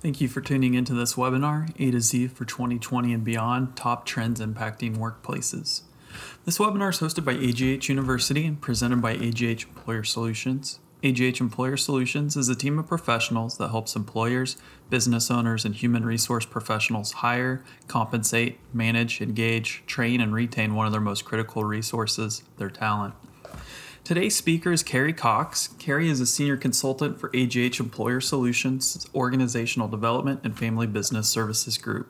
Thank you for tuning into this webinar, A to Z for 2020 and Beyond Top Trends Impacting Workplaces. This webinar is hosted by AGH University and presented by AGH Employer Solutions. AGH Employer Solutions is a team of professionals that helps employers, business owners, and human resource professionals hire, compensate, manage, engage, train, and retain one of their most critical resources, their talent. Today's speaker is Carrie Cox. Carrie is a senior consultant for AGH Employer Solutions, Organizational Development and Family Business Services Group.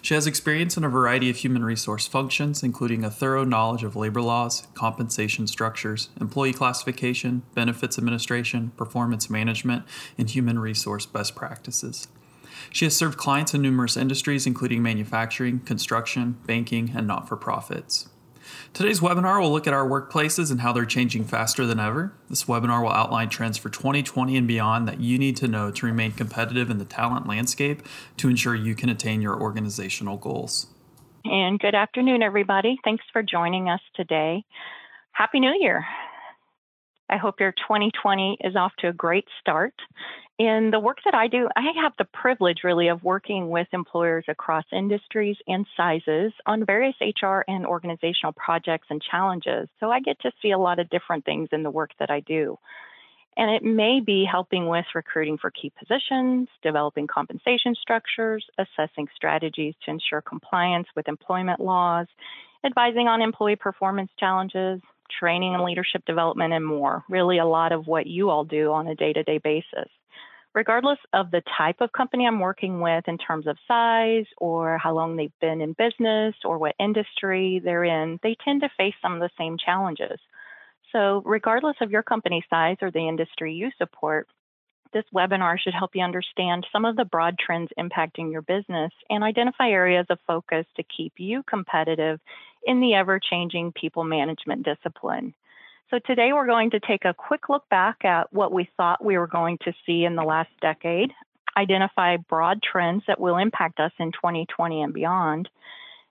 She has experience in a variety of human resource functions, including a thorough knowledge of labor laws, compensation structures, employee classification, benefits administration, performance management, and human resource best practices. She has served clients in numerous industries, including manufacturing, construction, banking, and not for profits. Today's webinar will look at our workplaces and how they're changing faster than ever. This webinar will outline trends for 2020 and beyond that you need to know to remain competitive in the talent landscape to ensure you can attain your organizational goals. And good afternoon, everybody. Thanks for joining us today. Happy New Year. I hope your 2020 is off to a great start. In the work that I do, I have the privilege really of working with employers across industries and sizes on various HR and organizational projects and challenges. So I get to see a lot of different things in the work that I do. And it may be helping with recruiting for key positions, developing compensation structures, assessing strategies to ensure compliance with employment laws, advising on employee performance challenges, training and leadership development, and more. Really, a lot of what you all do on a day to day basis. Regardless of the type of company I'm working with in terms of size or how long they've been in business or what industry they're in, they tend to face some of the same challenges. So, regardless of your company size or the industry you support, this webinar should help you understand some of the broad trends impacting your business and identify areas of focus to keep you competitive in the ever changing people management discipline. So, today we're going to take a quick look back at what we thought we were going to see in the last decade, identify broad trends that will impact us in 2020 and beyond,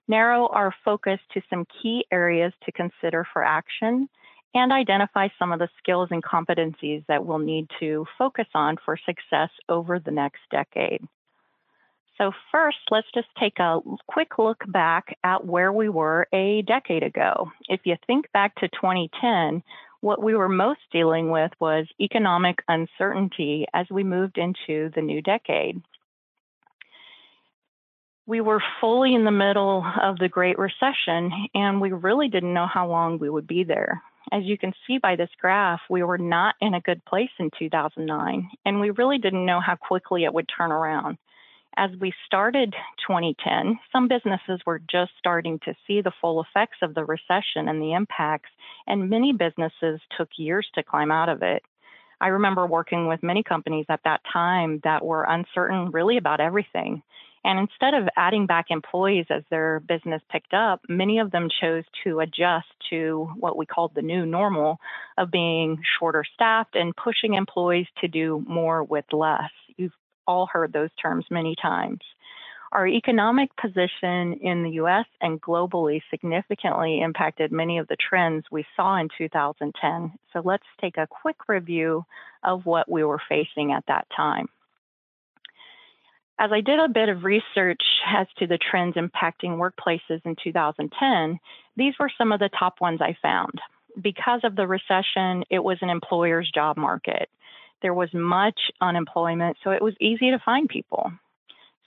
narrow our focus to some key areas to consider for action, and identify some of the skills and competencies that we'll need to focus on for success over the next decade. So, first, let's just take a quick look back at where we were a decade ago. If you think back to 2010, what we were most dealing with was economic uncertainty as we moved into the new decade. We were fully in the middle of the Great Recession, and we really didn't know how long we would be there. As you can see by this graph, we were not in a good place in 2009, and we really didn't know how quickly it would turn around as we started 2010, some businesses were just starting to see the full effects of the recession and the impacts, and many businesses took years to climb out of it. I remember working with many companies at that time that were uncertain really about everything. And instead of adding back employees as their business picked up, many of them chose to adjust to what we called the new normal of being shorter staffed and pushing employees to do more with less. You've all heard those terms many times. Our economic position in the US and globally significantly impacted many of the trends we saw in 2010. So let's take a quick review of what we were facing at that time. As I did a bit of research as to the trends impacting workplaces in 2010, these were some of the top ones I found. Because of the recession, it was an employer's job market. There was much unemployment, so it was easy to find people.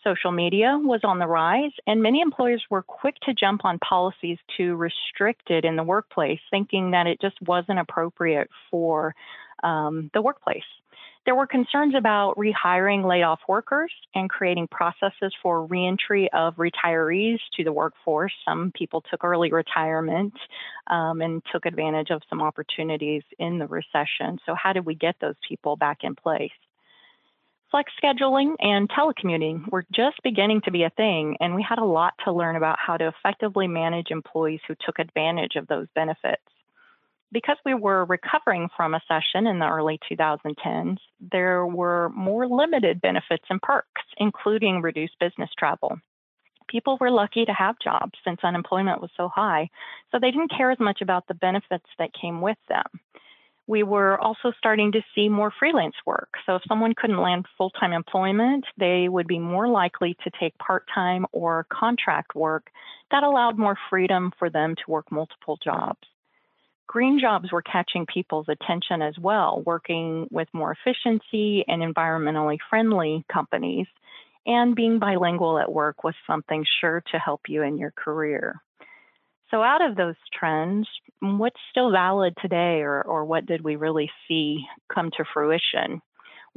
Social media was on the rise, and many employers were quick to jump on policies to restrict it in the workplace, thinking that it just wasn't appropriate for um, the workplace. There were concerns about rehiring laid off workers and creating processes for reentry of retirees to the workforce. Some people took early retirement um, and took advantage of some opportunities in the recession. So, how did we get those people back in place? Flex scheduling and telecommuting were just beginning to be a thing, and we had a lot to learn about how to effectively manage employees who took advantage of those benefits because we were recovering from a session in the early 2010s, there were more limited benefits and perks, including reduced business travel. People were lucky to have jobs since unemployment was so high, so they didn't care as much about the benefits that came with them. We were also starting to see more freelance work. So if someone couldn't land full time employment, they would be more likely to take part time or contract work that allowed more freedom for them to work multiple jobs. Green jobs were catching people's attention as well, working with more efficiency and environmentally friendly companies. And being bilingual at work was something sure to help you in your career. So, out of those trends, what's still valid today, or, or what did we really see come to fruition?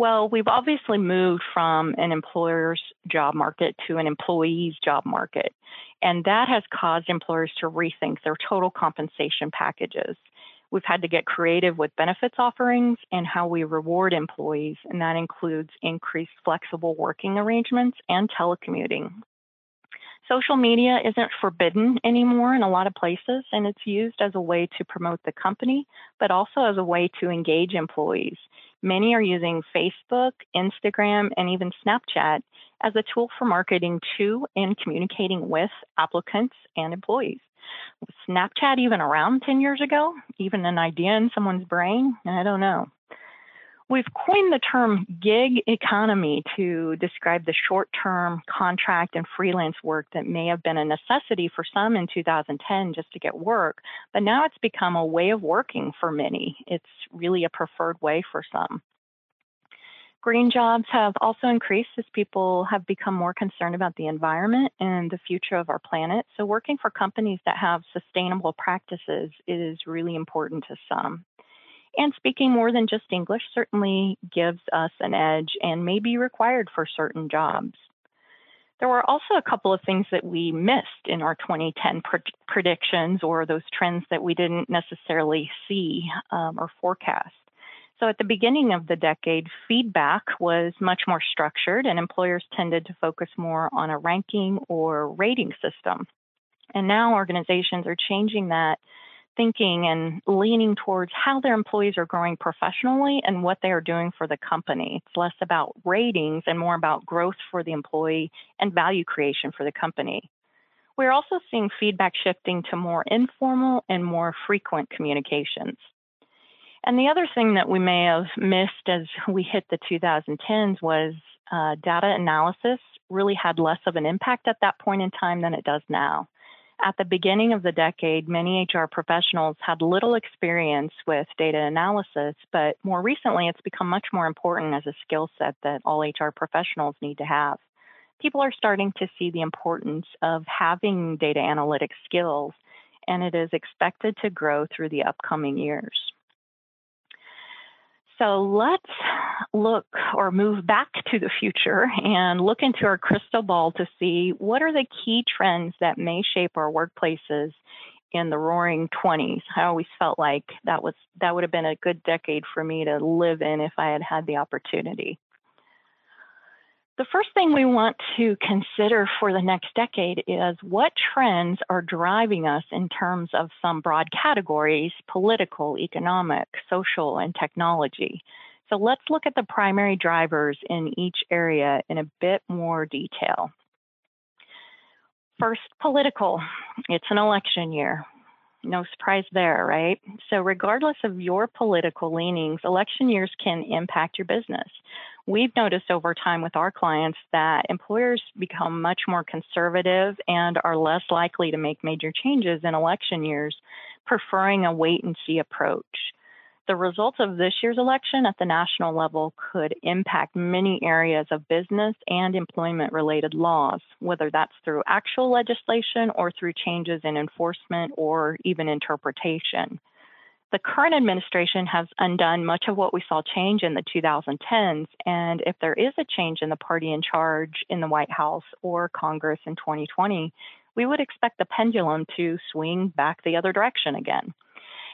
Well, we've obviously moved from an employer's job market to an employee's job market. And that has caused employers to rethink their total compensation packages. We've had to get creative with benefits offerings and how we reward employees, and that includes increased flexible working arrangements and telecommuting. Social media isn't forbidden anymore in a lot of places, and it's used as a way to promote the company, but also as a way to engage employees. Many are using Facebook, Instagram, and even Snapchat as a tool for marketing to and communicating with applicants and employees. Was Snapchat even around 10 years ago? Even an idea in someone's brain? I don't know. We've coined the term gig economy to describe the short term contract and freelance work that may have been a necessity for some in 2010 just to get work, but now it's become a way of working for many. It's really a preferred way for some. Green jobs have also increased as people have become more concerned about the environment and the future of our planet. So, working for companies that have sustainable practices is really important to some. And speaking more than just English certainly gives us an edge and may be required for certain jobs. There were also a couple of things that we missed in our 2010 predictions or those trends that we didn't necessarily see um, or forecast. So, at the beginning of the decade, feedback was much more structured, and employers tended to focus more on a ranking or rating system. And now organizations are changing that thinking and leaning towards how their employees are growing professionally and what they are doing for the company. It's less about ratings and more about growth for the employee and value creation for the company. We're also seeing feedback shifting to more informal and more frequent communications. And the other thing that we may have missed as we hit the 2010s was uh, data analysis really had less of an impact at that point in time than it does now. At the beginning of the decade, many HR professionals had little experience with data analysis, but more recently, it's become much more important as a skill set that all HR professionals need to have. People are starting to see the importance of having data analytics skills, and it is expected to grow through the upcoming years. So let's look or move back to the future and look into our crystal ball to see what are the key trends that may shape our workplaces in the roaring 20s. I always felt like that was that would have been a good decade for me to live in if I had had the opportunity. The first thing we want to consider for the next decade is what trends are driving us in terms of some broad categories political, economic, social, and technology. So let's look at the primary drivers in each area in a bit more detail. First, political. It's an election year. No surprise there, right? So, regardless of your political leanings, election years can impact your business we've noticed over time with our clients that employers become much more conservative and are less likely to make major changes in election years, preferring a wait and see approach. The results of this year's election at the national level could impact many areas of business and employment related laws, whether that's through actual legislation or through changes in enforcement or even interpretation the current administration has undone much of what we saw change in the 2010s. And if there is a change in the party in charge in the White House or Congress in 2020, we would expect the pendulum to swing back the other direction again.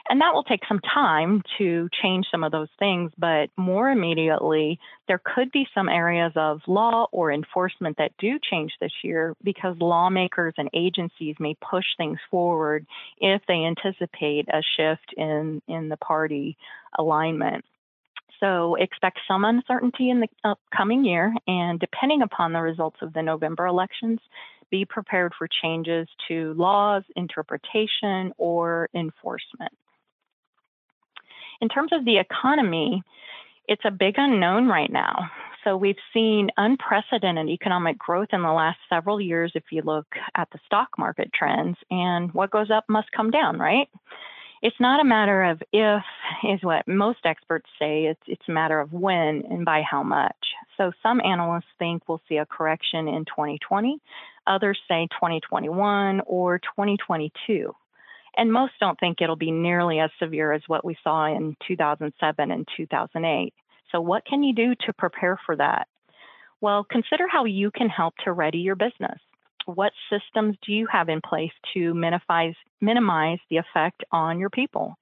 And that will take some time to change some of those things, but more immediately, there could be some areas of law or enforcement that do change this year because lawmakers and agencies may push things forward if they anticipate a shift in, in the party alignment. So expect some uncertainty in the upcoming year, and depending upon the results of the November elections, be prepared for changes to laws, interpretation, or enforcement. In terms of the economy, it's a big unknown right now. So we've seen unprecedented economic growth in the last several years if you look at the stock market trends, and what goes up must come down, right? It's not a matter of if, is what most experts say. It's, it's a matter of when and by how much. So some analysts think we'll see a correction in 2020, others say 2021 or 2022. And most don't think it'll be nearly as severe as what we saw in 2007 and 2008. So, what can you do to prepare for that? Well, consider how you can help to ready your business. What systems do you have in place to minimize, minimize the effect on your people?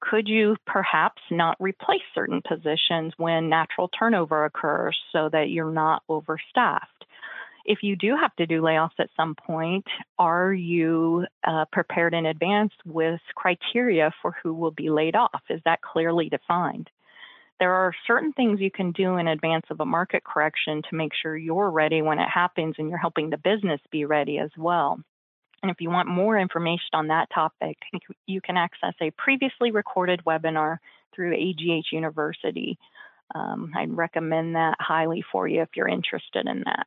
Could you perhaps not replace certain positions when natural turnover occurs so that you're not overstaffed? If you do have to do layoffs at some point, are you uh, prepared in advance with criteria for who will be laid off? Is that clearly defined? There are certain things you can do in advance of a market correction to make sure you're ready when it happens and you're helping the business be ready as well. And if you want more information on that topic, you can access a previously recorded webinar through AGH University. Um, I'd recommend that highly for you if you're interested in that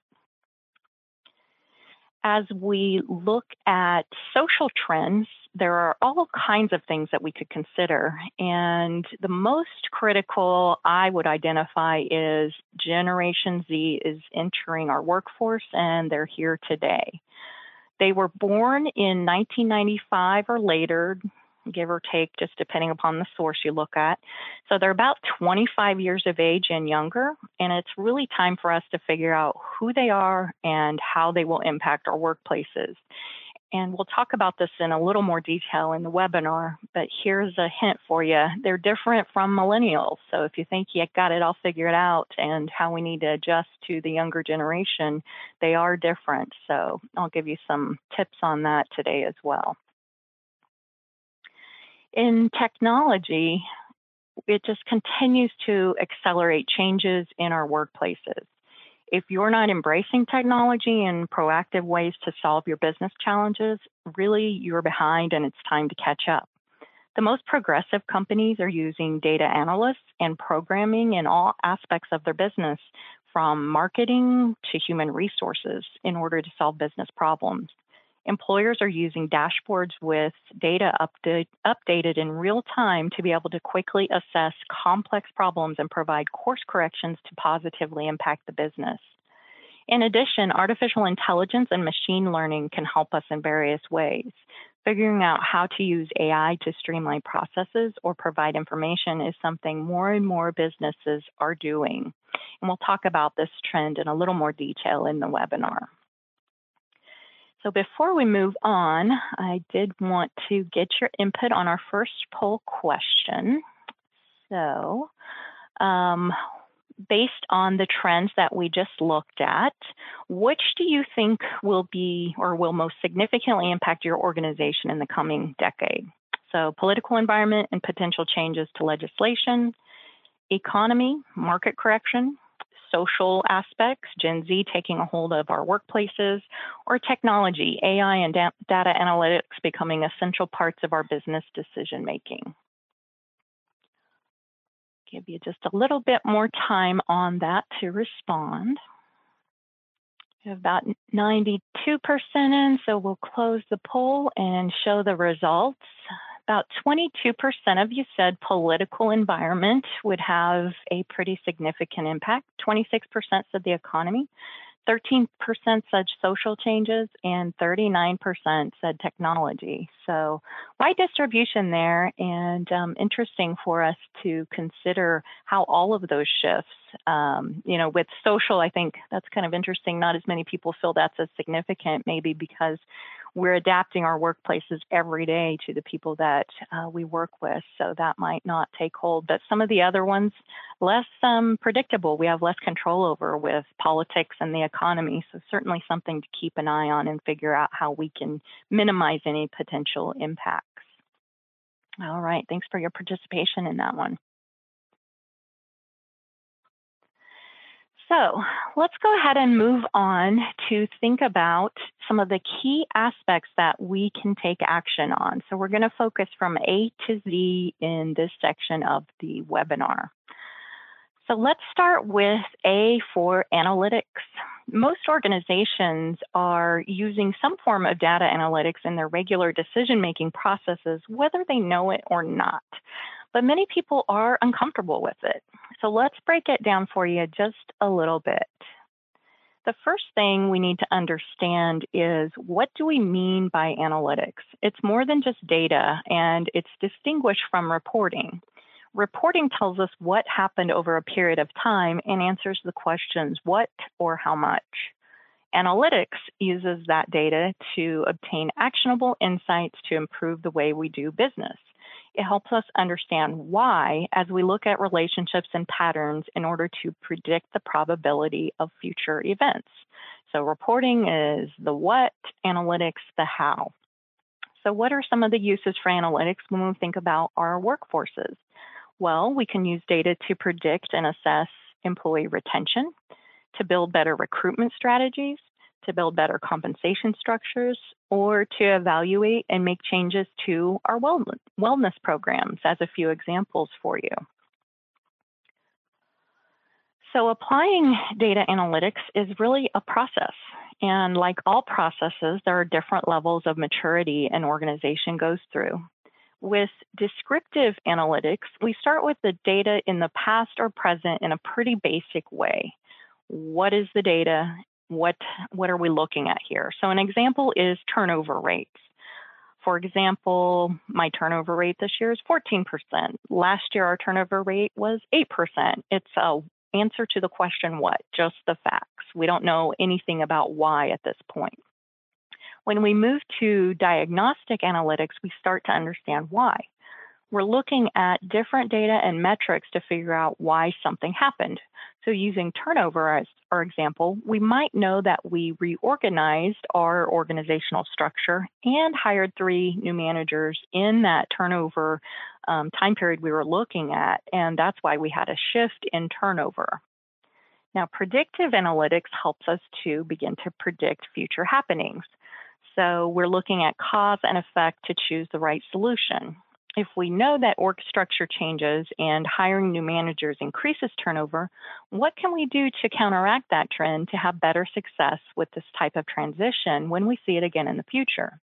as we look at social trends, there are all kinds of things that we could consider. And the most critical I would identify is Generation Z is entering our workforce and they're here today. They were born in 1995 or later, give or take, just depending upon the source you look at. So they're about 25 years of age and younger, and it's really time for us to figure out who they are and how they will impact our workplaces. And we'll talk about this in a little more detail in the webinar, but here's a hint for you. They're different from millennials. So if you think you got it all figured out and how we need to adjust to the younger generation, they are different. So I'll give you some tips on that today as well in technology, it just continues to accelerate changes in our workplaces. If you're not embracing technology and proactive ways to solve your business challenges, really you're behind and it's time to catch up. The most progressive companies are using data analysts and programming in all aspects of their business, from marketing to human resources, in order to solve business problems employers are using dashboards with data update, updated in real time to be able to quickly assess complex problems and provide course corrections to positively impact the business. In addition, artificial intelligence and machine learning can help us in various ways. Figuring out how to use AI to streamline processes or provide information is something more and more businesses are doing. And we'll talk about this trend in a little more detail in the webinar. So before we move on, I did want to get your input on our first poll question. So um, based on the trends that we just looked at, which do you think will be or will most significantly impact your organization in the coming decade? So political environment and potential changes to legislation, economy, market correction, social aspects, Gen Z taking a hold of our workplaces, or technology, AI and da- data analytics becoming essential parts of our business decision making. Give you just a little bit more time on that to respond. We have about 92% in, so we'll close the poll and show the results about 22% of you said political environment would have a pretty significant impact. 26% said the economy. 13% said social changes and 39% said technology. So, wide distribution there, and um, interesting for us to consider how all of those shifts, um, you know, with social, I think that's kind of interesting. Not as many people feel that's as significant, maybe because we're adapting our workplaces every day to the people that uh, we work with. So that might not take hold. But some of the other ones, less um, predictable. We have less control over with politics and the economy. So certainly something to keep an eye on and figure out how we can minimize any potential impacts. All right. Thanks for your participation in that one. So let's go ahead and move on to think about some of the key aspects that we can take action on. So we're going to focus from A to Z in this section of the webinar. So let's start with A for analytics. Most organizations are using some form of data analytics in their regular decision making processes, whether they know it or not. But many people are uncomfortable with it. So let's break it down for you just a little bit. The first thing we need to understand is what do we mean by analytics? It's more than just data and it's distinguished from reporting. Reporting tells us what happened over a period of time and answers the questions what or how much. Analytics uses that data to obtain actionable insights to improve the way we do business. It helps us understand why as we look at relationships and patterns in order to predict the probability of future events. So, reporting is the what, analytics, the how. So, what are some of the uses for analytics when we think about our workforces? Well, we can use data to predict and assess employee retention, to build better recruitment strategies, to build better compensation structures, or to evaluate and make changes to our wellness programs, as a few examples for you. So, applying data analytics is really a process. And like all processes, there are different levels of maturity an organization goes through. With descriptive analytics, we start with the data in the past or present in a pretty basic way. What is the data what what are we looking at here? So an example is turnover rates. For example, my turnover rate this year is 14%. Last year our turnover rate was 8%. It's a answer to the question what, just the facts. We don't know anything about why at this point. When we move to diagnostic analytics, we start to understand why. We're looking at different data and metrics to figure out why something happened. So, using turnover as our example, we might know that we reorganized our organizational structure and hired three new managers in that turnover um, time period we were looking at, and that's why we had a shift in turnover. Now, predictive analytics helps us to begin to predict future happenings. So, we're looking at cause and effect to choose the right solution if we know that org structure changes and hiring new managers increases turnover, what can we do to counteract that trend to have better success with this type of transition when we see it again in the future?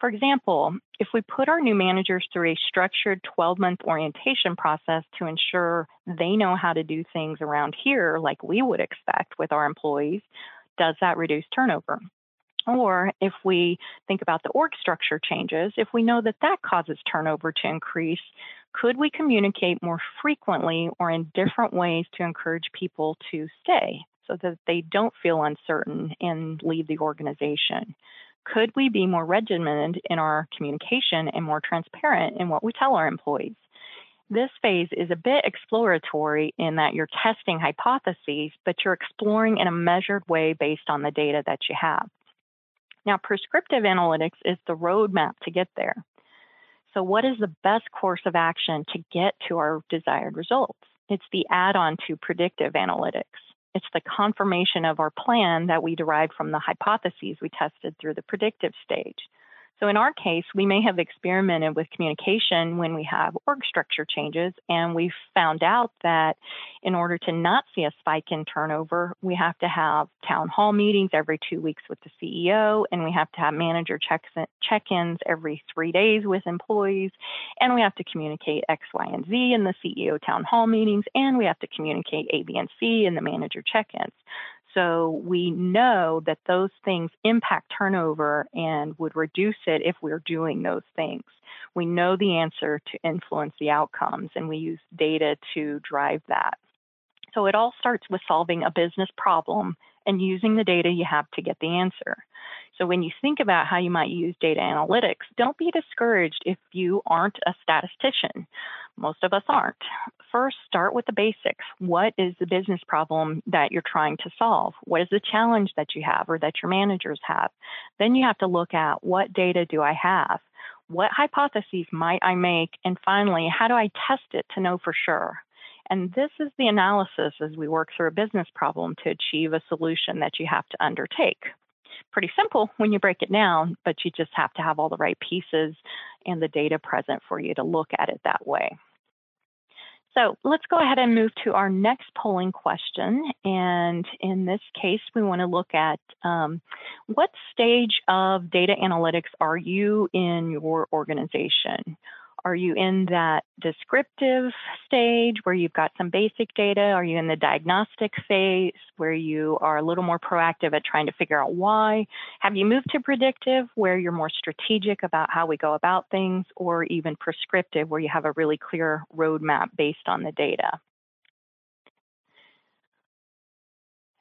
For example, if we put our new managers through a structured 12 month orientation process to ensure they know how to do things around here like we would expect with our employees, does that reduce turnover? Or if we think about the org structure changes, if we know that that causes turnover to increase, could we communicate more frequently or in different ways to encourage people to stay so that they don't feel uncertain and leave the organization? Could we be more regimented in our communication and more transparent in what we tell our employees? This phase is a bit exploratory in that you're testing hypotheses, but you're exploring in a measured way based on the data that you have. Now, prescriptive analytics is the roadmap to get there. So, what is the best course of action to get to our desired results? It's the add on to predictive analytics. It's the confirmation of our plan that we derived from the hypotheses we tested through the predictive stage. So in our case, we may have experimented with communication when we have org structure changes, and we found out that in order to not see a spike in turnover, we have to have town hall meetings every two weeks with the CEO, and we have to have manager check-ins every three days with employees, and we have to communicate X, Y, and Z in the CEO town hall meetings, and we have to communicate A, B, and C in the manager check-ins. So we know that those things impact turnover and would reduce it if we're doing those things. We know the answer to influence the outcomes, and we use data to drive that. So it all starts with solving a business problem and using the data you have to get the answer. So when you think about how you might use data analytics, don't be discouraged if you aren't a statistician. Most of us aren't. First, start with the basics. What is the business problem that you're trying to solve? What is the challenge that you have or that your managers have? Then you have to look at what data do I have? What hypotheses might I make? And finally, how do I test it to know for sure? And this is the analysis as we work through a business problem to achieve a solution that you have to undertake. Pretty simple when you break it down, but you just have to have all the right pieces and the data present for you to look at it that way. So let's go ahead and move to our next polling question. And in this case, we want to look at um, what stage of data analytics are you in your organization? Are you in that descriptive stage where you've got some basic data? Are you in the diagnostic phase where you are a little more proactive at trying to figure out why? Have you moved to predictive where you're more strategic about how we go about things, or even prescriptive where you have a really clear roadmap based on the data?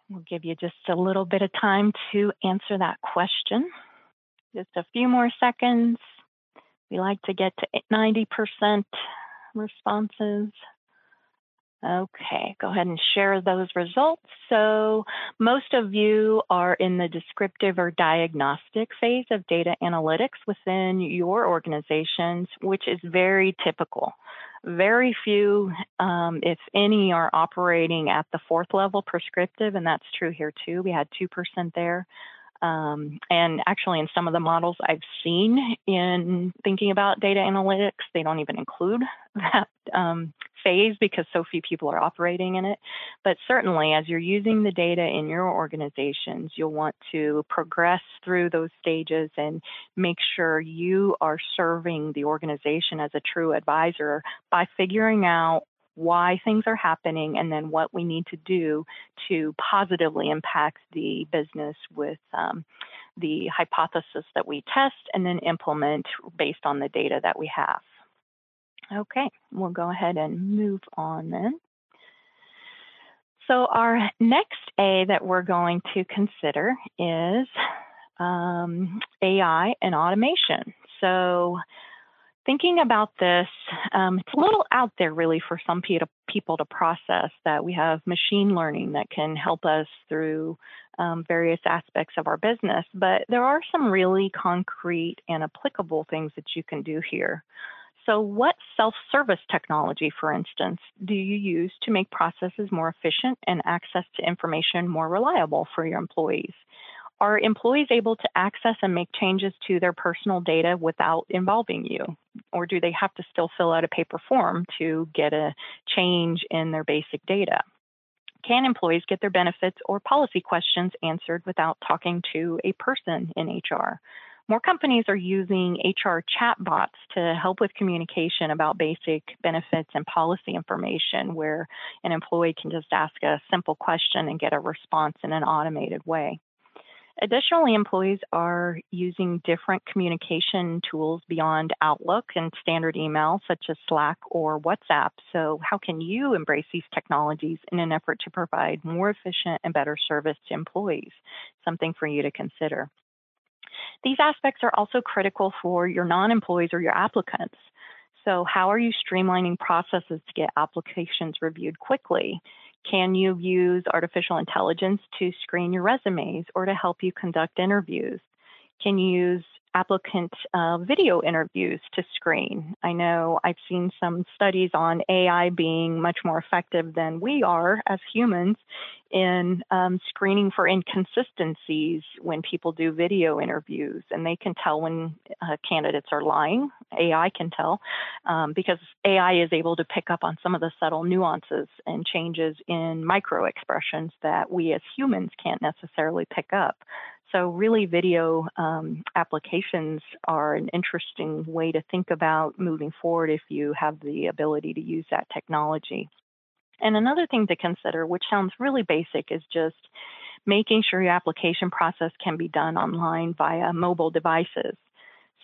We'll give you just a little bit of time to answer that question. Just a few more seconds. We like to get to 90% responses. Okay, go ahead and share those results. So most of you are in the descriptive or diagnostic phase of data analytics within your organizations, which is very typical. Very few, um, if any, are operating at the fourth level prescriptive, and that's true here too. We had 2% there. Um, and actually, in some of the models I've seen in thinking about data analytics, they don't even include that um, phase because so few people are operating in it. But certainly, as you're using the data in your organizations, you'll want to progress through those stages and make sure you are serving the organization as a true advisor by figuring out why things are happening, and then what we need to do to positively impact the business with um, the hypothesis that we test and then implement based on the data that we have. Okay, we'll go ahead and move on then. So our next A that we're going to consider is um, AI and automation. So thinking about this, um, it's a little out there really for some people to process that we have machine learning that can help us through um, various aspects of our business. But there are some really concrete and applicable things that you can do here. So, what self service technology, for instance, do you use to make processes more efficient and access to information more reliable for your employees? Are employees able to access and make changes to their personal data without involving you? Or do they have to still fill out a paper form to get a change in their basic data? Can employees get their benefits or policy questions answered without talking to a person in HR? More companies are using HR chatbots to help with communication about basic benefits and policy information, where an employee can just ask a simple question and get a response in an automated way. Additionally, employees are using different communication tools beyond Outlook and standard email, such as Slack or WhatsApp. So, how can you embrace these technologies in an effort to provide more efficient and better service to employees? Something for you to consider. These aspects are also critical for your non employees or your applicants. So, how are you streamlining processes to get applications reviewed quickly? Can you use artificial intelligence to screen your resumes or to help you conduct interviews? Can you use applicant uh, video interviews to screen? I know I've seen some studies on AI being much more effective than we are as humans in um, screening for inconsistencies when people do video interviews, and they can tell when uh, candidates are lying. AI can tell um, because AI is able to pick up on some of the subtle nuances and changes in micro expressions that we as humans can't necessarily pick up. So, really, video um, applications are an interesting way to think about moving forward if you have the ability to use that technology. And another thing to consider, which sounds really basic, is just making sure your application process can be done online via mobile devices.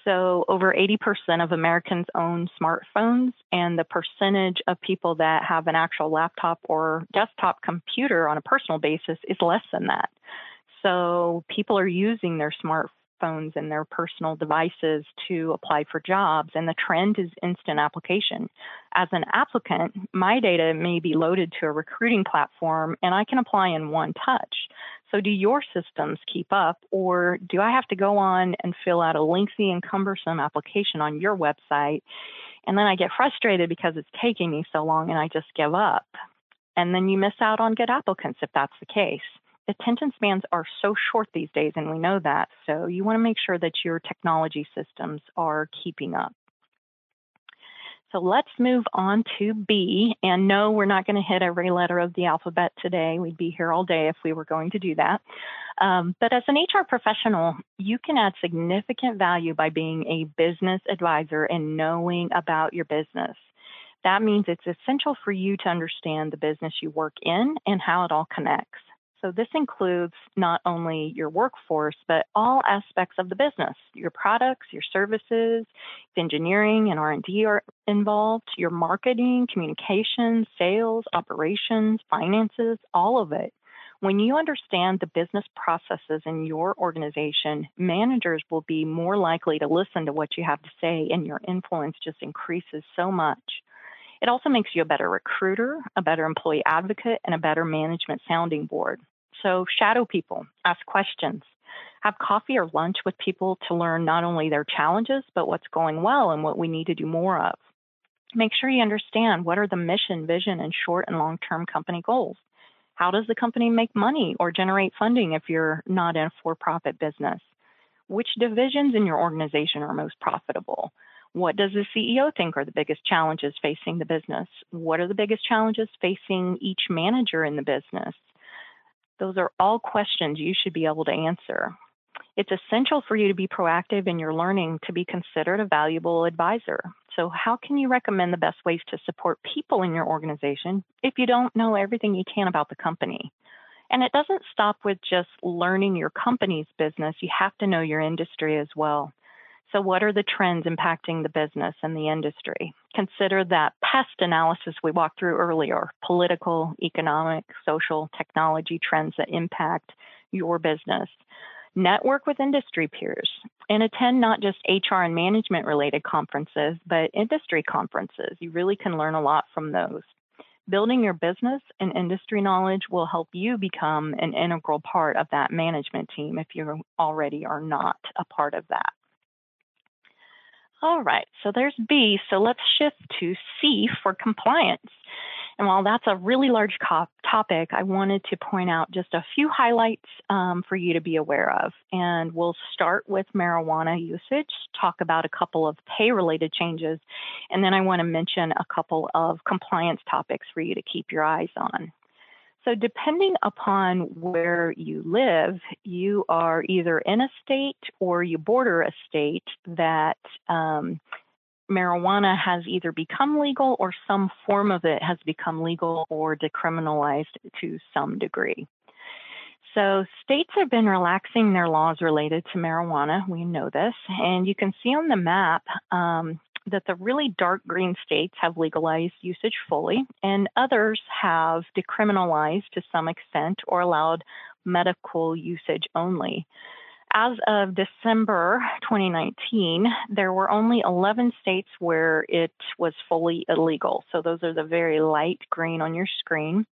So, over 80% of Americans own smartphones, and the percentage of people that have an actual laptop or desktop computer on a personal basis is less than that. So, people are using their smartphones and their personal devices to apply for jobs, and the trend is instant application. As an applicant, my data may be loaded to a recruiting platform and I can apply in one touch. So, do your systems keep up, or do I have to go on and fill out a lengthy and cumbersome application on your website? And then I get frustrated because it's taking me so long and I just give up. And then you miss out on good applicants if that's the case. Attention spans are so short these days, and we know that. So you want to make sure that your technology systems are keeping up. So let's move on to B. And no, we're not going to hit every letter of the alphabet today. We'd be here all day if we were going to do that. Um, but as an HR professional, you can add significant value by being a business advisor and knowing about your business. That means it's essential for you to understand the business you work in and how it all connects. So this includes not only your workforce, but all aspects of the business, your products, your services, engineering and R&D are involved, your marketing, communications, sales, operations, finances, all of it. When you understand the business processes in your organization, managers will be more likely to listen to what you have to say and your influence just increases so much. It also makes you a better recruiter, a better employee advocate, and a better management sounding board. So shadow people, ask questions, have coffee or lunch with people to learn not only their challenges, but what's going well and what we need to do more of. Make sure you understand what are the mission, vision, and short and long term company goals. How does the company make money or generate funding if you're not in a for profit business? Which divisions in your organization are most profitable? What does the CEO think are the biggest challenges facing the business? What are the biggest challenges facing each manager in the business? Those are all questions you should be able to answer. It's essential for you to be proactive in your learning to be considered a valuable advisor. So, how can you recommend the best ways to support people in your organization if you don't know everything you can about the company? And it doesn't stop with just learning your company's business, you have to know your industry as well. So, what are the trends impacting the business and the industry? Consider that pest analysis we walked through earlier political, economic, social, technology trends that impact your business. Network with industry peers and attend not just HR and management related conferences, but industry conferences. You really can learn a lot from those. Building your business and industry knowledge will help you become an integral part of that management team if you already are not a part of that. All right, so there's B. So let's shift to C for compliance. And while that's a really large topic, I wanted to point out just a few highlights um, for you to be aware of. And we'll start with marijuana usage, talk about a couple of pay related changes, and then I want to mention a couple of compliance topics for you to keep your eyes on. So, depending upon where you live, you are either in a state or you border a state that um, marijuana has either become legal or some form of it has become legal or decriminalized to some degree. So, states have been relaxing their laws related to marijuana. We know this. And you can see on the map um, that the really dark green states have legalized usage fully, and others have decriminalized to some extent or allowed medical usage only. As of December 2019, there were only 11 states where it was fully illegal. So those are the very light green on your screen.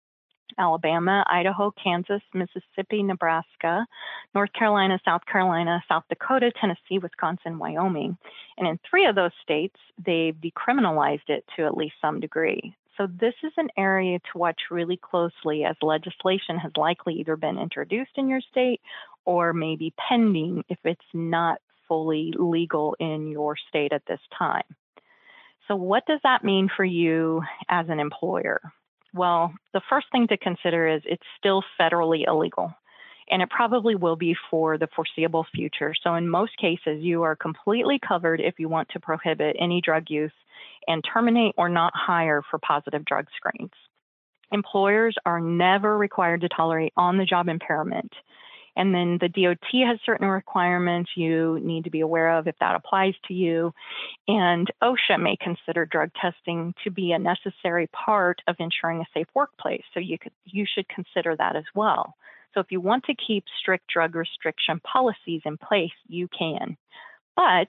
Alabama, Idaho, Kansas, Mississippi, Nebraska, North Carolina, South Carolina, South Dakota, Tennessee, Wisconsin, Wyoming. And in three of those states, they've decriminalized it to at least some degree. So this is an area to watch really closely as legislation has likely either been introduced in your state or maybe pending if it's not fully legal in your state at this time. So, what does that mean for you as an employer? Well, the first thing to consider is it's still federally illegal, and it probably will be for the foreseeable future. So, in most cases, you are completely covered if you want to prohibit any drug use and terminate or not hire for positive drug screens. Employers are never required to tolerate on the job impairment. And then the DOT has certain requirements you need to be aware of if that applies to you. And OSHA may consider drug testing to be a necessary part of ensuring a safe workplace. So you could, you should consider that as well. So if you want to keep strict drug restriction policies in place, you can. But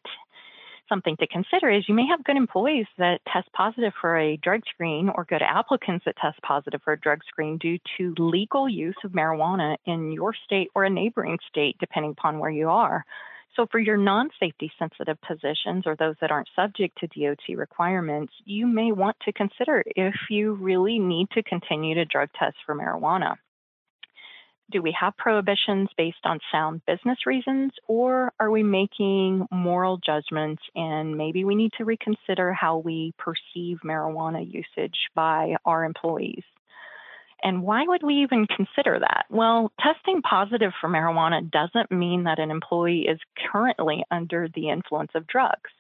something to consider is you may have good employees that test positive for a drug screen or good applicants that test positive for a drug screen due to legal use of marijuana in your state or a neighboring state, depending upon where you are. So, for your non safety sensitive positions or those that aren't subject to DOT requirements, you may want to consider if you really need to continue to drug test for marijuana. Do we have prohibitions based on sound business reasons, or are we making moral judgments and maybe we need to reconsider how we perceive marijuana usage by our employees? And why would we even consider that? Well, testing positive for marijuana doesn't mean that an employee is currently under the influence of drugs.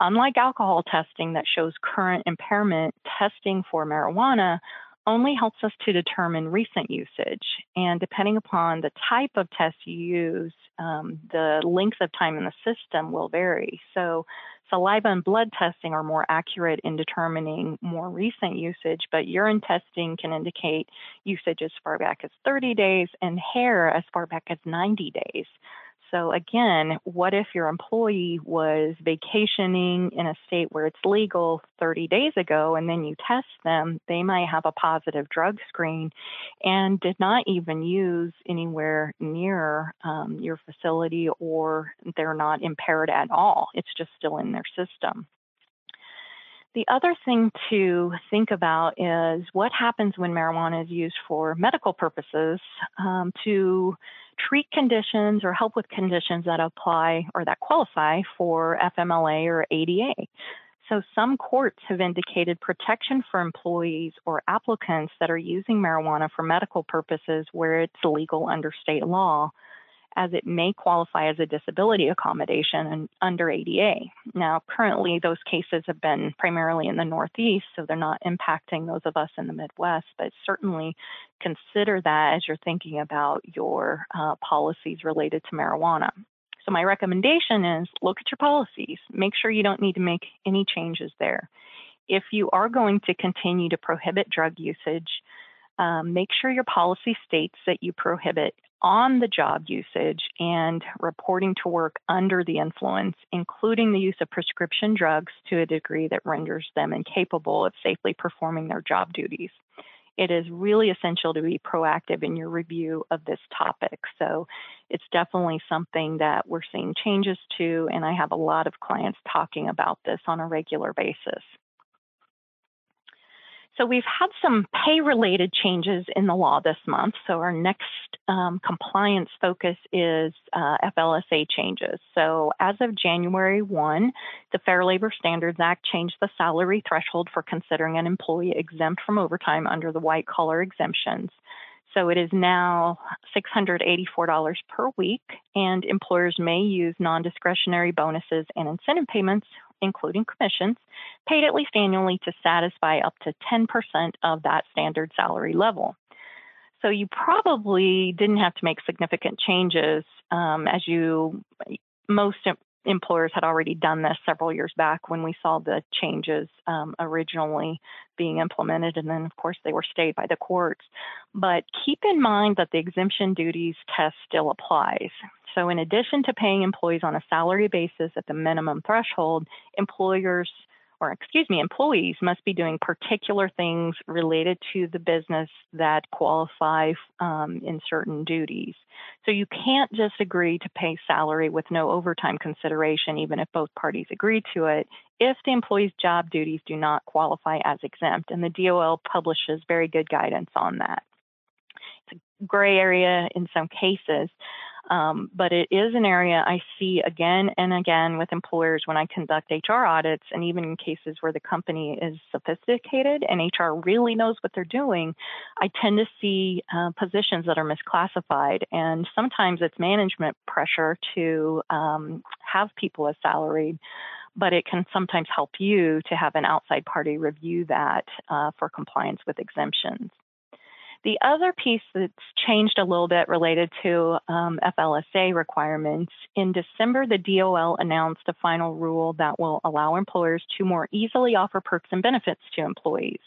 Unlike alcohol testing that shows current impairment, testing for marijuana only helps us to determine recent usage. And depending upon the type of test you use, um, the length of time in the system will vary. So, saliva and blood testing are more accurate in determining more recent usage, but urine testing can indicate usage as far back as 30 days and hair as far back as 90 days. So, again, what if your employee was vacationing in a state where it's legal 30 days ago and then you test them? They might have a positive drug screen and did not even use anywhere near um, your facility or they're not impaired at all. It's just still in their system. The other thing to think about is what happens when marijuana is used for medical purposes um, to treat conditions or help with conditions that apply or that qualify for FMLA or ADA. So, some courts have indicated protection for employees or applicants that are using marijuana for medical purposes where it's legal under state law as it may qualify as a disability accommodation under ADA. Now, currently, those cases have been primarily in the Northeast, so they're not impacting those of us in the Midwest, but certainly consider that as you're thinking about your uh, policies related to marijuana. So, my recommendation is look at your policies, make sure you don't need to make any changes there. If you are going to continue to prohibit drug usage, um, make sure your policy states that you prohibit on the job usage and reporting to work under the influence, including the use of prescription drugs to a degree that renders them incapable of safely performing their job duties. It is really essential to be proactive in your review of this topic. So, it's definitely something that we're seeing changes to, and I have a lot of clients talking about this on a regular basis. So we've had some pay related changes in the law this month. So our next um, compliance focus is uh, FLSA changes. So as of January 1, the Fair Labor Standards Act changed the salary threshold for considering an employee exempt from overtime under the white collar exemptions. So it is now $684 per week, and employers may use non discretionary bonuses and incentive payments including commissions, paid at least annually to satisfy up to 10% of that standard salary level. So you probably didn't have to make significant changes um, as you most employers had already done this several years back when we saw the changes um, originally being implemented, and then, of course, they were stayed by the courts. But keep in mind that the exemption duties test still applies. So, in addition to paying employees on a salary basis at the minimum threshold, employers or excuse me, employees must be doing particular things related to the business that qualify um, in certain duties. So you can't just agree to pay salary with no overtime consideration, even if both parties agree to it, if the employee's job duties do not qualify as exempt. And the DOL publishes very good guidance on that. It's a gray area in some cases. Um, but it is an area I see again and again with employers when I conduct HR audits, and even in cases where the company is sophisticated and HR really knows what they're doing, I tend to see uh, positions that are misclassified. And sometimes it's management pressure to um, have people as salaried but it can sometimes help you to have an outside party review that uh, for compliance with exemptions. The other piece that's changed a little bit related to um, FLSA requirements in December, the DOL announced a final rule that will allow employers to more easily offer perks and benefits to employees.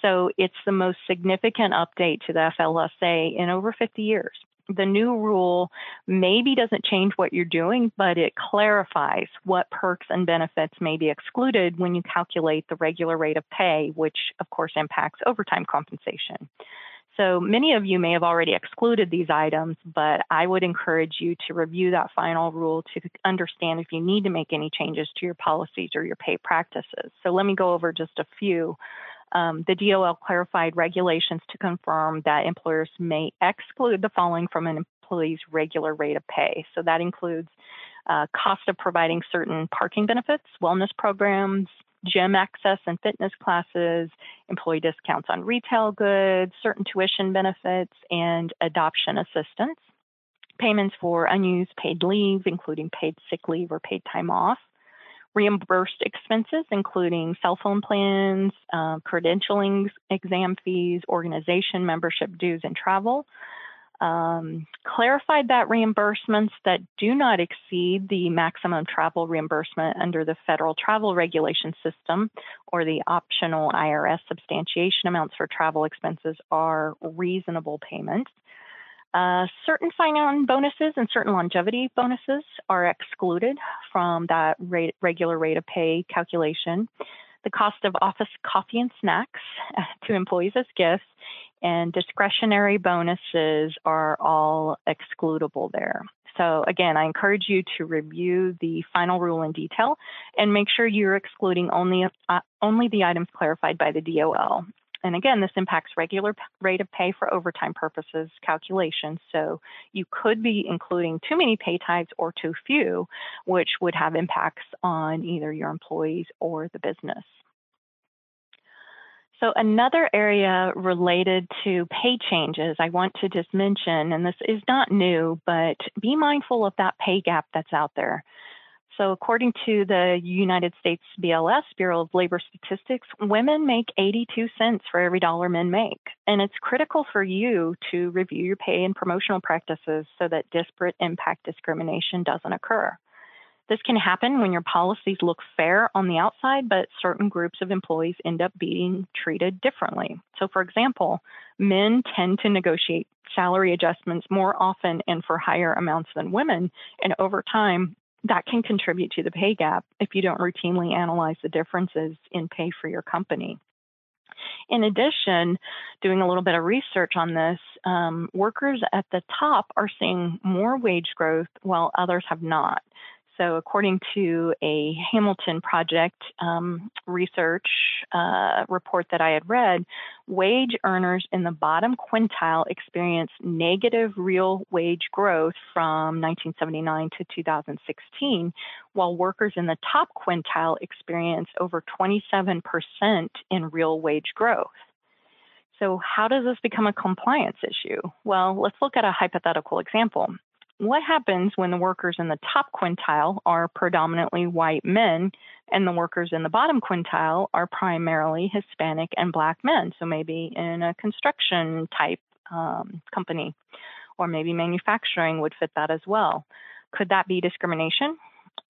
So it's the most significant update to the FLSA in over 50 years. The new rule maybe doesn't change what you're doing, but it clarifies what perks and benefits may be excluded when you calculate the regular rate of pay, which of course impacts overtime compensation. So many of you may have already excluded these items, but I would encourage you to review that final rule to understand if you need to make any changes to your policies or your pay practices. So let me go over just a few. Um, the DOL clarified regulations to confirm that employers may exclude the following from an employee's regular rate of pay. So that includes uh, cost of providing certain parking benefits, wellness programs, gym access and fitness classes, employee discounts on retail goods, certain tuition benefits, and adoption assistance. Payments for unused paid leave, including paid sick leave or paid time off. Reimbursed expenses, including cell phone plans, uh, credentialing exam fees, organization membership dues, and travel um, clarified that reimbursements that do not exceed the maximum travel reimbursement under the federal travel regulation system or the optional IRS substantiation amounts for travel expenses are reasonable payments. Uh, certain sign-on bonuses and certain longevity bonuses are excluded from that rate, regular rate of pay calculation. The cost of office coffee and snacks to employees as gifts and discretionary bonuses are all excludable there. So again, I encourage you to review the final rule in detail and make sure you're excluding only, uh, only the items clarified by the DOL. And again, this impacts regular rate of pay for overtime purposes calculations. So you could be including too many pay types or too few, which would have impacts on either your employees or the business. So another area related to pay changes I want to just mention, and this is not new, but be mindful of that pay gap that's out there. So according to the United States BLS, Bureau of Labor Statistics, women make 82 cents for every dollar men make. And it's critical for you to review your pay and promotional practices so that disparate impact discrimination doesn't occur. This can happen when your policies look fair on the outside, but certain groups of employees end up being treated differently. So, for example, men tend to negotiate salary adjustments more often and for higher amounts than women. And over time, that can contribute to the pay gap if you don't routinely analyze the differences in pay for your company. In addition, doing a little bit of research on this, um, workers at the top are seeing more wage growth while others have not. So, according to a Hamilton Project um, research uh, report that I had read, wage earners in the bottom quintile experienced negative real wage growth from 1979 to 2016, while workers in the top quintile experienced over 27% in real wage growth. So, how does this become a compliance issue? Well, let's look at a hypothetical example what happens when the workers in the top quintile are predominantly white men and the workers in the bottom quintile are primarily Hispanic and black men? So maybe in a construction type um, company or maybe manufacturing would fit that as well. Could that be discrimination?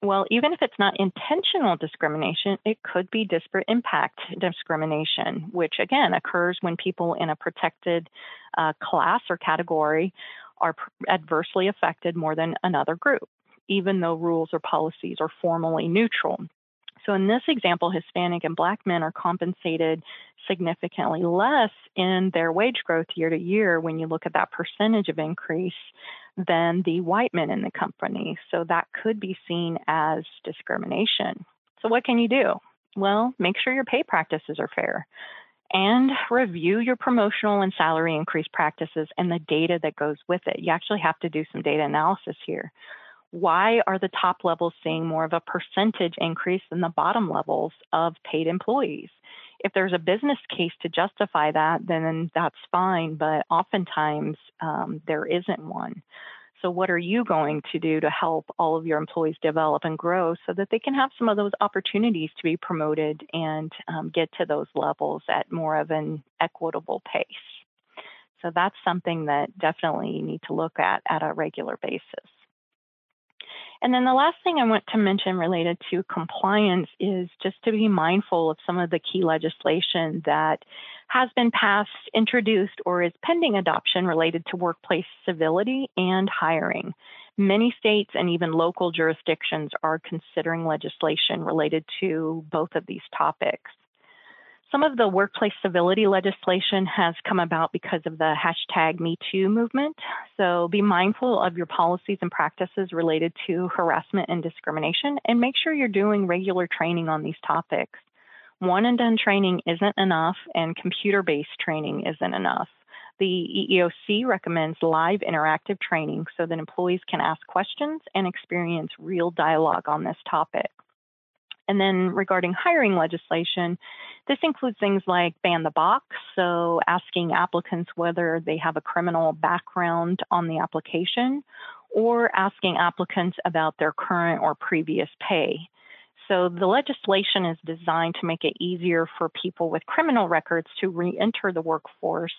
Well, even if it's not intentional discrimination, it could be disparate impact discrimination, which again occurs when people in a protected uh, class or category are adversely affected more than another group, even though rules or policies are formally neutral. So, in this example, Hispanic and Black men are compensated significantly less in their wage growth year to year when you look at that percentage of increase than the white men in the company. So, that could be seen as discrimination. So, what can you do? Well, make sure your pay practices are fair and review your promotional and salary increase practices and the data that goes with it. You actually have to do some data analysis here. Why are the top levels seeing more of a percentage increase than the bottom levels of paid employees? If there's a business case to justify that, then that's fine, but oftentimes um, there isn't one. So, what are you going to do to help all of your employees develop and grow so that they can have some of those opportunities to be promoted and um, get to those levels at more of an equitable pace? So, that's something that definitely you need to look at at a regular basis. And then the last thing I want to mention related to compliance is just to be mindful of some of the key legislation that has been passed, introduced, or is pending adoption related to workplace civility and hiring. Many states and even local jurisdictions are considering legislation related to both of these topics. Some of the workplace civility legislation has come about because of the hashtag MeToo movement. So be mindful of your policies and practices related to harassment and discrimination and make sure you're doing regular training on these topics. One and done training isn't enough, and computer based training isn't enough. The EEOC recommends live interactive training so that employees can ask questions and experience real dialogue on this topic. And then regarding hiring legislation, this includes things like ban the box, so asking applicants whether they have a criminal background on the application, or asking applicants about their current or previous pay. So the legislation is designed to make it easier for people with criminal records to re enter the workforce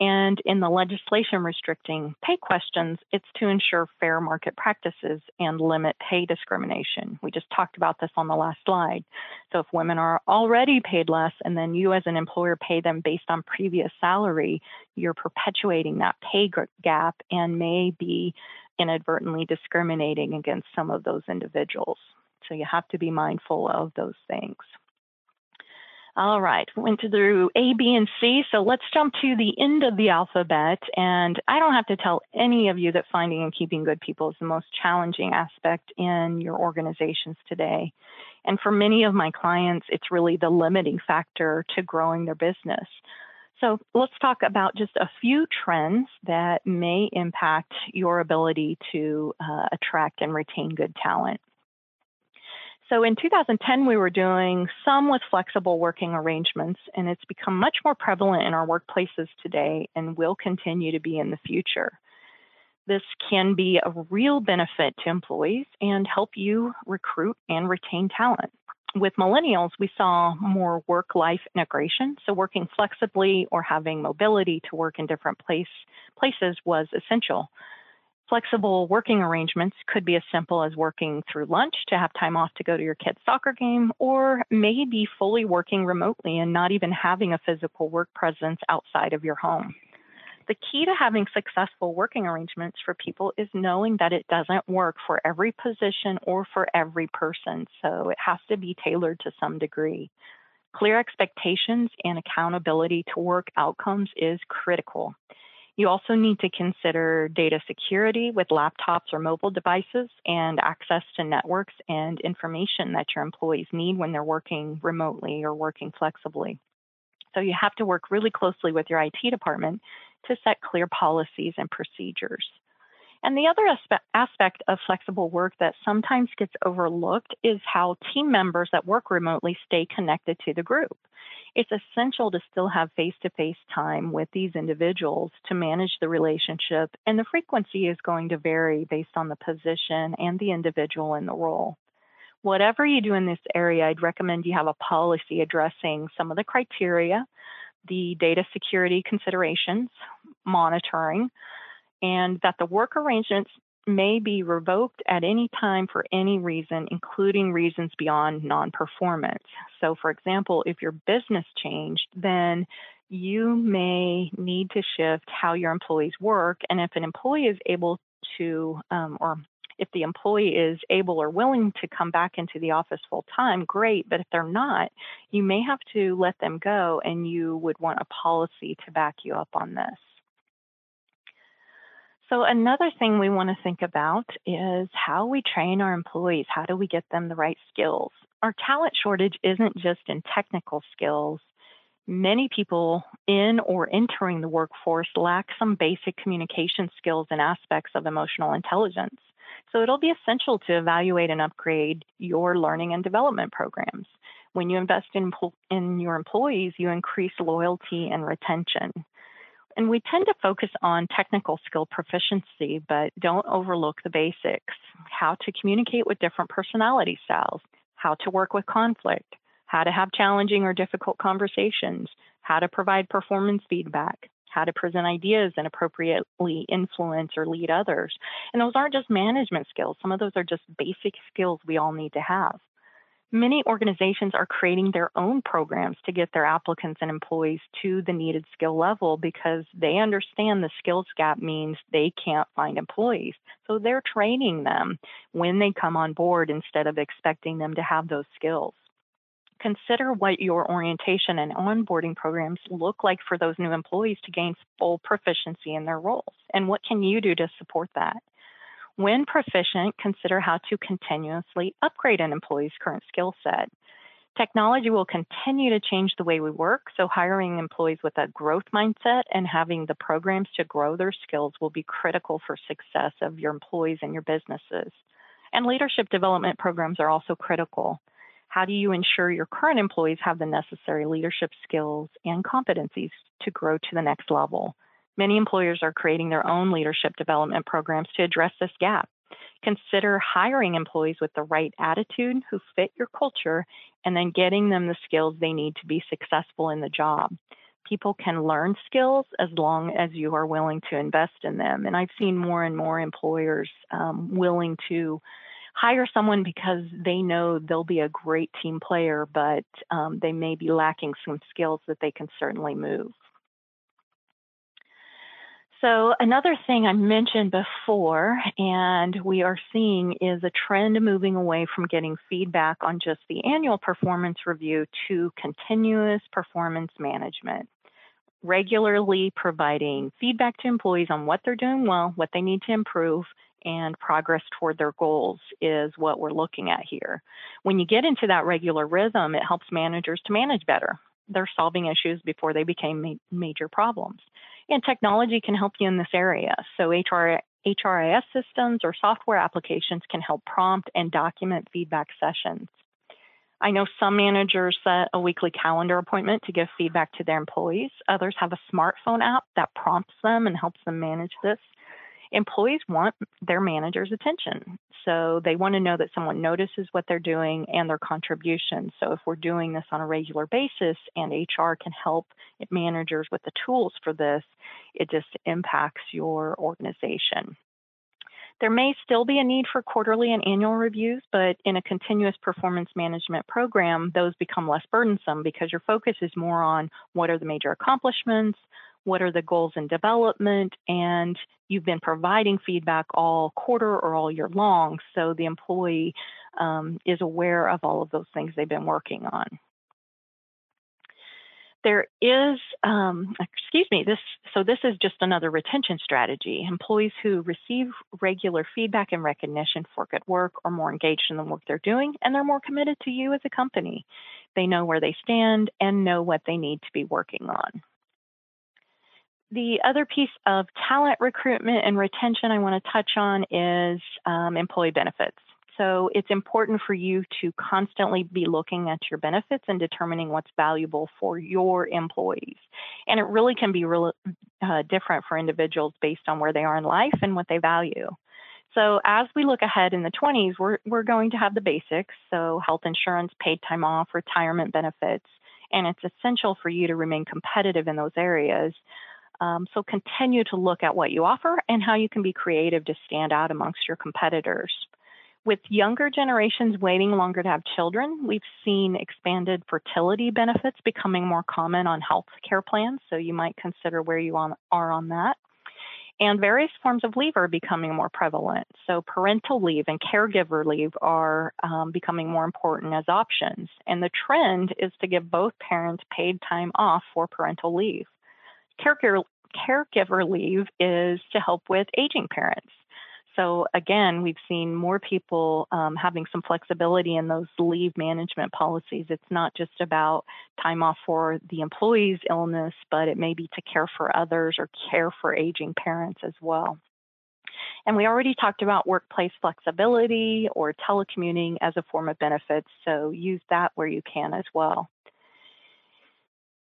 and in the legislation restricting pay questions, it's to ensure fair market practices and limit pay discrimination. We just talked about this on the last slide. So if women are already paid less and then you as an employer pay them based on previous salary, you're perpetuating that pay gap and may be inadvertently discriminating against some of those individuals. So you have to be mindful of those things. All right, went through A, B, and C. So let's jump to the end of the alphabet. And I don't have to tell any of you that finding and keeping good people is the most challenging aspect in your organizations today. And for many of my clients, it's really the limiting factor to growing their business. So let's talk about just a few trends that may impact your ability to uh, attract and retain good talent. So in 2010, we were doing some with flexible working arrangements, and it's become much more prevalent in our workplaces today and will continue to be in the future. This can be a real benefit to employees and help you recruit and retain talent. With millennials, we saw more work life integration. So, working flexibly or having mobility to work in different place, places was essential. Flexible working arrangements could be as simple as working through lunch to have time off to go to your kid's soccer game, or maybe fully working remotely and not even having a physical work presence outside of your home. The key to having successful working arrangements for people is knowing that it doesn't work for every position or for every person, so it has to be tailored to some degree. Clear expectations and accountability to work outcomes is critical. You also need to consider data security with laptops or mobile devices and access to networks and information that your employees need when they're working remotely or working flexibly. So you have to work really closely with your IT department to set clear policies and procedures. And the other aspect of flexible work that sometimes gets overlooked is how team members that work remotely stay connected to the group it's essential to still have face to face time with these individuals to manage the relationship, and the frequency is going to vary based on the position and the individual in the role. Whatever you do in this area, I'd recommend you have a policy addressing some of the criteria, the data security considerations, monitoring, and that the work arrangements may be revoked at any time for any reason, including reasons beyond non performance. So, for example, if your business changed, then you may need to shift how your employees work. And if an employee is able to, um, or if the employee is able or willing to come back into the office full time, great. But if they're not, you may have to let them go, and you would want a policy to back you up on this. So, another thing we want to think about is how we train our employees. How do we get them the right skills? Our talent shortage isn't just in technical skills. Many people in or entering the workforce lack some basic communication skills and aspects of emotional intelligence. So, it'll be essential to evaluate and upgrade your learning and development programs. When you invest in, in your employees, you increase loyalty and retention. And we tend to focus on technical skill proficiency, but don't overlook the basics how to communicate with different personality styles, how to work with conflict, how to have challenging or difficult conversations, how to provide performance feedback, how to present ideas and appropriately influence or lead others. And those aren't just management skills, some of those are just basic skills we all need to have. Many organizations are creating their own programs to get their applicants and employees to the needed skill level because they understand the skills gap means they can't find employees. So they're training them when they come on board instead of expecting them to have those skills. consider what your orientation and onboarding programs look like for those new employees to gain full proficiency in their roles. And what can you do to support that? When proficient, consider how to continuously upgrade an employee's current skill set. Technology will continue to change the way we work, so hiring employees with a growth mindset and having the programs to grow their skills will be critical for success of your employees and your businesses. And leadership development programs are also critical. How do you ensure your current employees have the necessary leadership skills and competencies to grow to the next level? Many employers are creating their own leadership development programs to address this gap. Consider hiring employees with the right attitude who fit your culture and then getting them the skills they need to be successful in the job. People can learn skills as long as you are willing to invest in them. And I've seen more and more employers um, willing to hire someone because they know they'll be a great team player, but um, they may be lacking some skills that they can certainly move. So, another thing I mentioned before, and we are seeing, is a trend moving away from getting feedback on just the annual performance review to continuous performance management. Regularly providing feedback to employees on what they're doing well, what they need to improve, and progress toward their goals is what we're looking at here. When you get into that regular rhythm, it helps managers to manage better. They're solving issues before they became ma- major problems. And technology can help you in this area. So HR, HRIS systems or software applications can help prompt and document feedback sessions. I know some managers set a weekly calendar appointment to give feedback to their employees. Others have a smartphone app that prompts them and helps them manage this employees want their manager's attention. So they want to know that someone notices what they're doing and their contributions. So if we're doing this on a regular basis and HR can help managers with the tools for this, it just impacts your organization. There may still be a need for quarterly and annual reviews, but in a continuous performance management program, those become less burdensome because your focus is more on what are the major accomplishments, what are the goals in development, and you've been providing feedback all quarter or all year long, so the employee um, is aware of all of those things they've been working on. There is, um, excuse me, this, so this is just another retention strategy. Employees who receive regular feedback and recognition for good work are more engaged in the work they're doing, and they're more committed to you as a company. They know where they stand and know what they need to be working on. The other piece of talent recruitment and retention I want to touch on is um, employee benefits. So it's important for you to constantly be looking at your benefits and determining what's valuable for your employees. And it really can be real, uh, different for individuals based on where they are in life and what they value. So as we look ahead in the 20s, we're, we're going to have the basics. So health insurance, paid time off, retirement benefits, and it's essential for you to remain competitive in those areas. Um, so continue to look at what you offer and how you can be creative to stand out amongst your competitors. With younger generations waiting longer to have children, we've seen expanded fertility benefits becoming more common on health care plans, so you might consider where you on, are on that. And various forms of leave are becoming more prevalent. So, parental leave and caregiver leave are um, becoming more important as options. And the trend is to give both parents paid time off for parental leave caregiver, caregiver leave is to help with aging parents. So again, we've seen more people um, having some flexibility in those leave management policies. It's not just about time off for the employee's illness, but it may be to care for others or care for aging parents as well. And we already talked about workplace flexibility or telecommuting as a form of benefits, so use that where you can as well.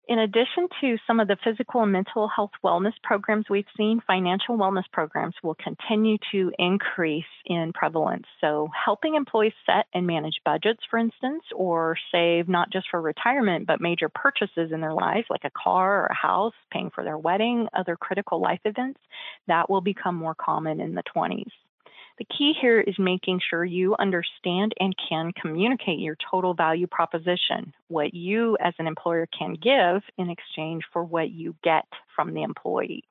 In addition to some of the physical and mental health wellness programs we've seen, financial wellness programs will continue to increase in prevalence. So, helping employees set and manage budgets, for instance, or save not just for retirement, but major purchases in their lives, like a car or a house, paying for their wedding, other critical life events, that will become more common in the 20s. The key here is making sure you understand and can communicate your total value proposition, what you as an employer can give in exchange for what you get from the employee.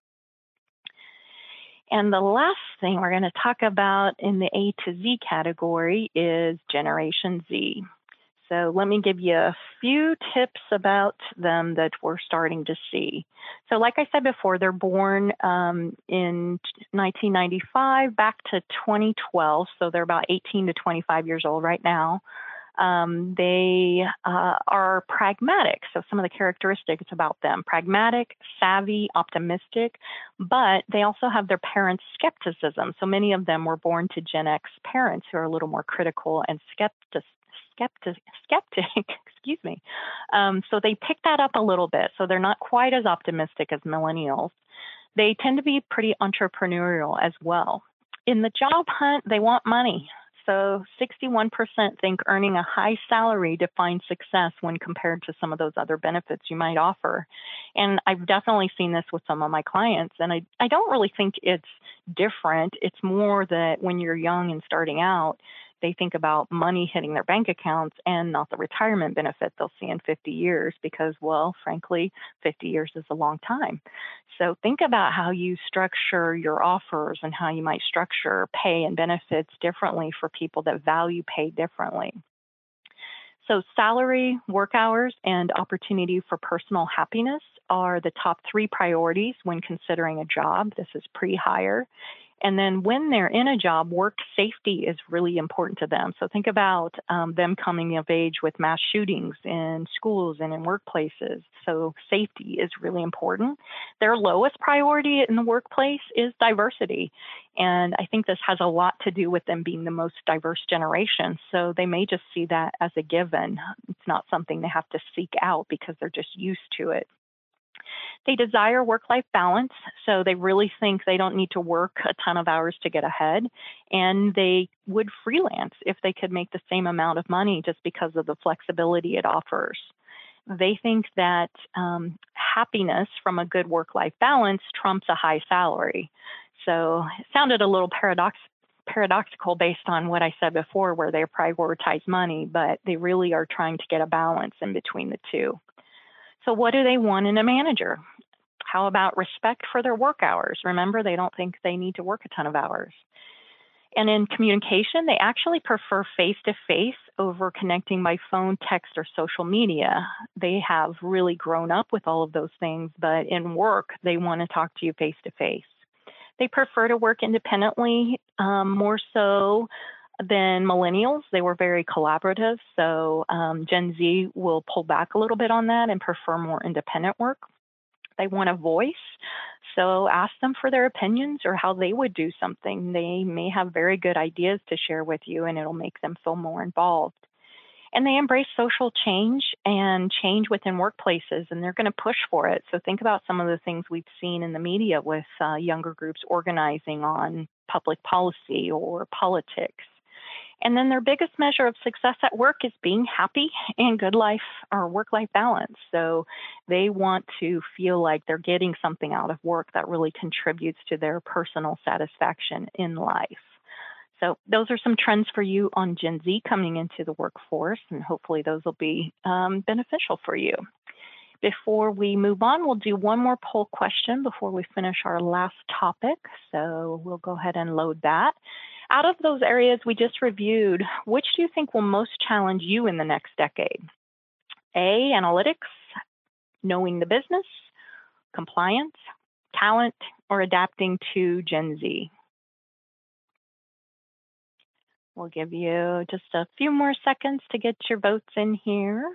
And the last thing we're going to talk about in the A to Z category is Generation Z. So let me give you a few tips about them that we're starting to see. So, like I said before, they're born um, in 1995 back to 2012. So they're about 18 to 25 years old right now. Um, they uh, are pragmatic. So, some of the characteristics about them pragmatic, savvy, optimistic, but they also have their parents' skepticism. So, many of them were born to Gen X parents who are a little more critical and skeptic. Skeptic, skeptic, excuse me. Um, so they pick that up a little bit. So they're not quite as optimistic as millennials. They tend to be pretty entrepreneurial as well. In the job hunt, they want money. So 61% think earning a high salary defines success when compared to some of those other benefits you might offer. And I've definitely seen this with some of my clients. And I, I don't really think it's different. It's more that when you're young and starting out, they think about money hitting their bank accounts and not the retirement benefit they'll see in 50 years because, well, frankly, 50 years is a long time. So think about how you structure your offers and how you might structure pay and benefits differently for people that value pay differently. So, salary, work hours, and opportunity for personal happiness are the top three priorities when considering a job. This is pre hire. And then when they're in a job, work safety is really important to them. So think about um, them coming of age with mass shootings in schools and in workplaces. So safety is really important. Their lowest priority in the workplace is diversity. And I think this has a lot to do with them being the most diverse generation. So they may just see that as a given. It's not something they have to seek out because they're just used to it. They desire work life balance, so they really think they don't need to work a ton of hours to get ahead, and they would freelance if they could make the same amount of money just because of the flexibility it offers. They think that um, happiness from a good work life balance trumps a high salary. So it sounded a little paradox, paradoxical based on what I said before, where they prioritize money, but they really are trying to get a balance in between the two. So, what do they want in a manager? How about respect for their work hours? Remember, they don't think they need to work a ton of hours. And in communication, they actually prefer face to face over connecting by phone, text, or social media. They have really grown up with all of those things, but in work, they want to talk to you face to face. They prefer to work independently, um, more so than millennials. They were very collaborative. So um, Gen Z will pull back a little bit on that and prefer more independent work. They want a voice. So ask them for their opinions or how they would do something. They may have very good ideas to share with you and it'll make them feel more involved. And they embrace social change and change within workplaces, and they're going to push for it. So think about some of the things we've seen in the media with uh, younger groups organizing on public policy or politics. And then their biggest measure of success at work is being happy and good life or work life balance. So they want to feel like they're getting something out of work that really contributes to their personal satisfaction in life. So those are some trends for you on Gen Z coming into the workforce, and hopefully those will be um, beneficial for you. Before we move on, we'll do one more poll question before we finish our last topic. So we'll go ahead and load that. Out of those areas we just reviewed, which do you think will most challenge you in the next decade? A, analytics, knowing the business, compliance, talent, or adapting to Gen Z? We'll give you just a few more seconds to get your votes in here.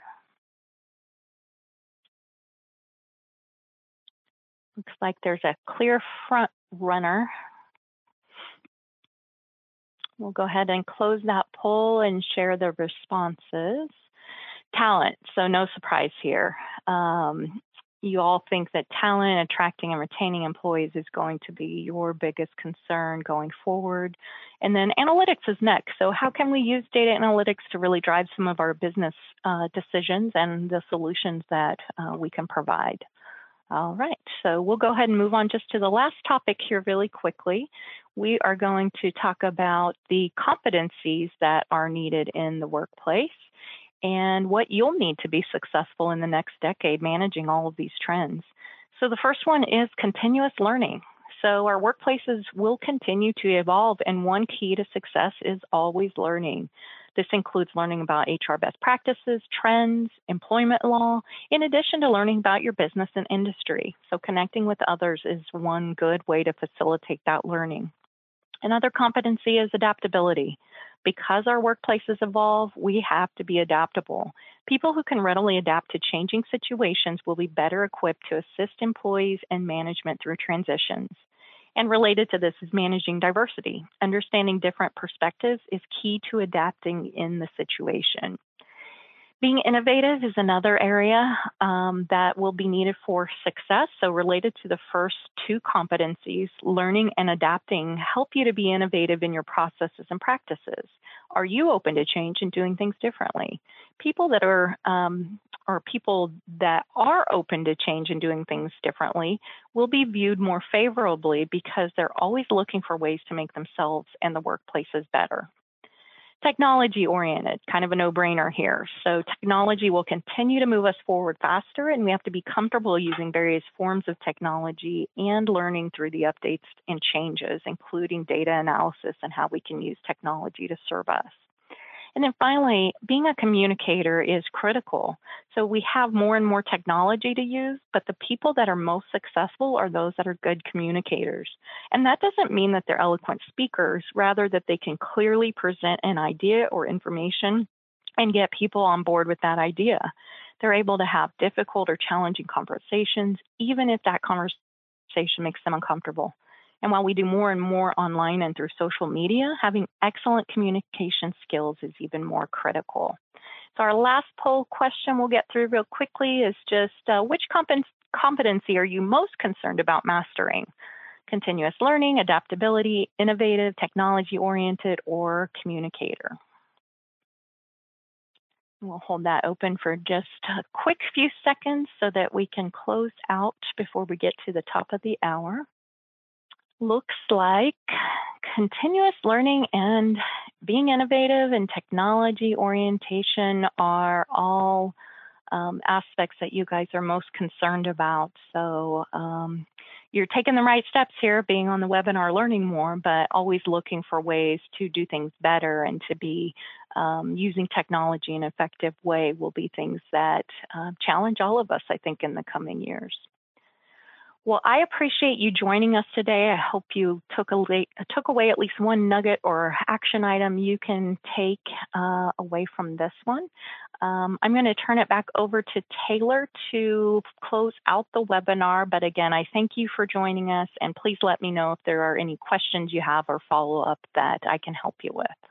Looks like there's a clear front runner We'll go ahead and close that poll and share the responses. Talent, so no surprise here. Um, you all think that talent, attracting and retaining employees is going to be your biggest concern going forward. And then analytics is next. So, how can we use data analytics to really drive some of our business uh, decisions and the solutions that uh, we can provide? All right, so we'll go ahead and move on just to the last topic here really quickly. We are going to talk about the competencies that are needed in the workplace and what you'll need to be successful in the next decade managing all of these trends. So the first one is continuous learning. So our workplaces will continue to evolve, and one key to success is always learning. This includes learning about HR best practices, trends, employment law, in addition to learning about your business and industry. So connecting with others is one good way to facilitate that learning. Another competency is adaptability. Because our workplaces evolve, we have to be adaptable. People who can readily adapt to changing situations will be better equipped to assist employees and management through transitions. And related to this is managing diversity. Understanding different perspectives is key to adapting in the situation. Being innovative is another area um, that will be needed for success. So, related to the first two competencies, learning and adapting help you to be innovative in your processes and practices. Are you open to change and doing things differently? People that are, um, or people that are open to change and doing things differently will be viewed more favorably because they're always looking for ways to make themselves and the workplaces better technology oriented, kind of a no brainer here. So, technology will continue to move us forward faster, and we have to be comfortable using various forms of technology and learning through the updates and changes, including data analysis and how we can use technology to serve us. And then finally, being a communicator is critical. So we have more and more technology to use, but the people that are most successful are those that are good communicators. And that doesn't mean that they're eloquent speakers, rather, that they can clearly present an idea or information and get people on board with that idea. They're able to have difficult or challenging conversations, even if that conversation makes them uncomfortable. And while we do more and more online and through social media, having excellent communication skills is even more critical. So, our last poll question we'll get through real quickly is just uh, which competency are you most concerned about mastering? Continuous learning, adaptability, innovative, technology oriented, or communicator? We'll hold that open for just a quick few seconds so that we can close out before we get to the top of the hour looks like continuous learning and being innovative and technology orientation are all um, aspects that you guys are most concerned about. So um, you're taking the right steps here, being on the webinar, learning more, but always looking for ways to do things better and to be um, using technology in an effective way will be things that uh, challenge all of us, I think, in the coming years. Well, I appreciate you joining us today. I hope you took, a, took away at least one nugget or action item you can take uh, away from this one. Um, I'm going to turn it back over to Taylor to close out the webinar. But again, I thank you for joining us, and please let me know if there are any questions you have or follow up that I can help you with.